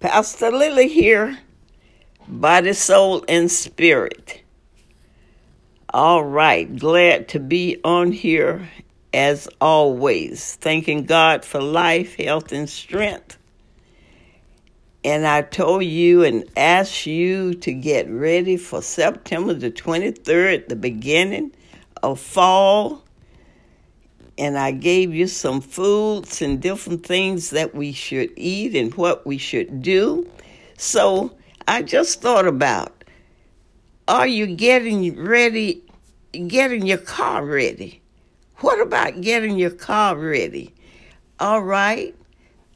Pastor Lillie here, body, soul, and spirit. All right, glad to be on here as always. Thanking God for life, health, and strength. And I told you and asked you to get ready for September the 23rd, the beginning of fall and I gave you some foods and different things that we should eat and what we should do. So I just thought about are you getting ready, getting your car ready? What about getting your car ready? All right.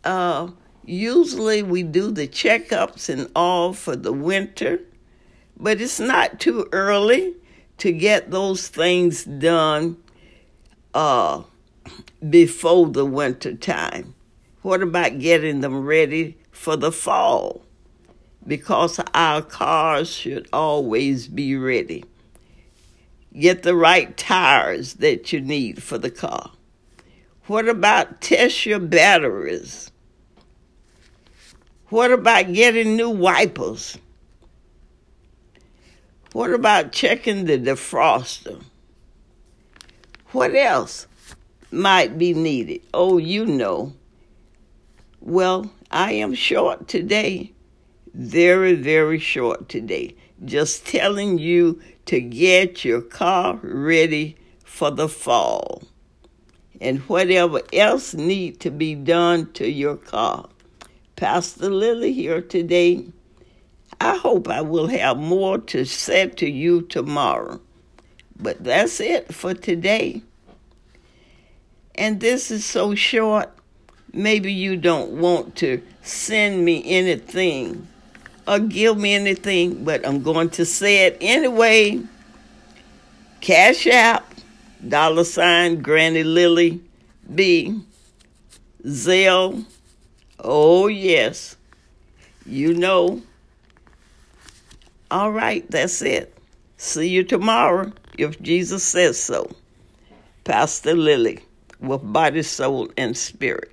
Uh, usually we do the checkups and all for the winter, but it's not too early to get those things done uh, before the winter time? What about getting them ready for the fall? Because our cars should always be ready. Get the right tires that you need for the car. What about test your batteries? What about getting new wipers? What about checking the defroster? What else? Might be needed. Oh, you know. Well, I am short today. Very, very short today. Just telling you to get your car ready for the fall. And whatever else need to be done to your car. Pastor Lillie here today. I hope I will have more to say to you tomorrow. But that's it for today and this is so short, maybe you don't want to send me anything or give me anything, but I'm going to say it anyway. Cash App, dollar sign, Granny Lillie, B, Zelle. Oh, yes. You know. All right, that's it. See you tomorrow if Jesus says so. Pastor Lillie with body, soul, and spirit.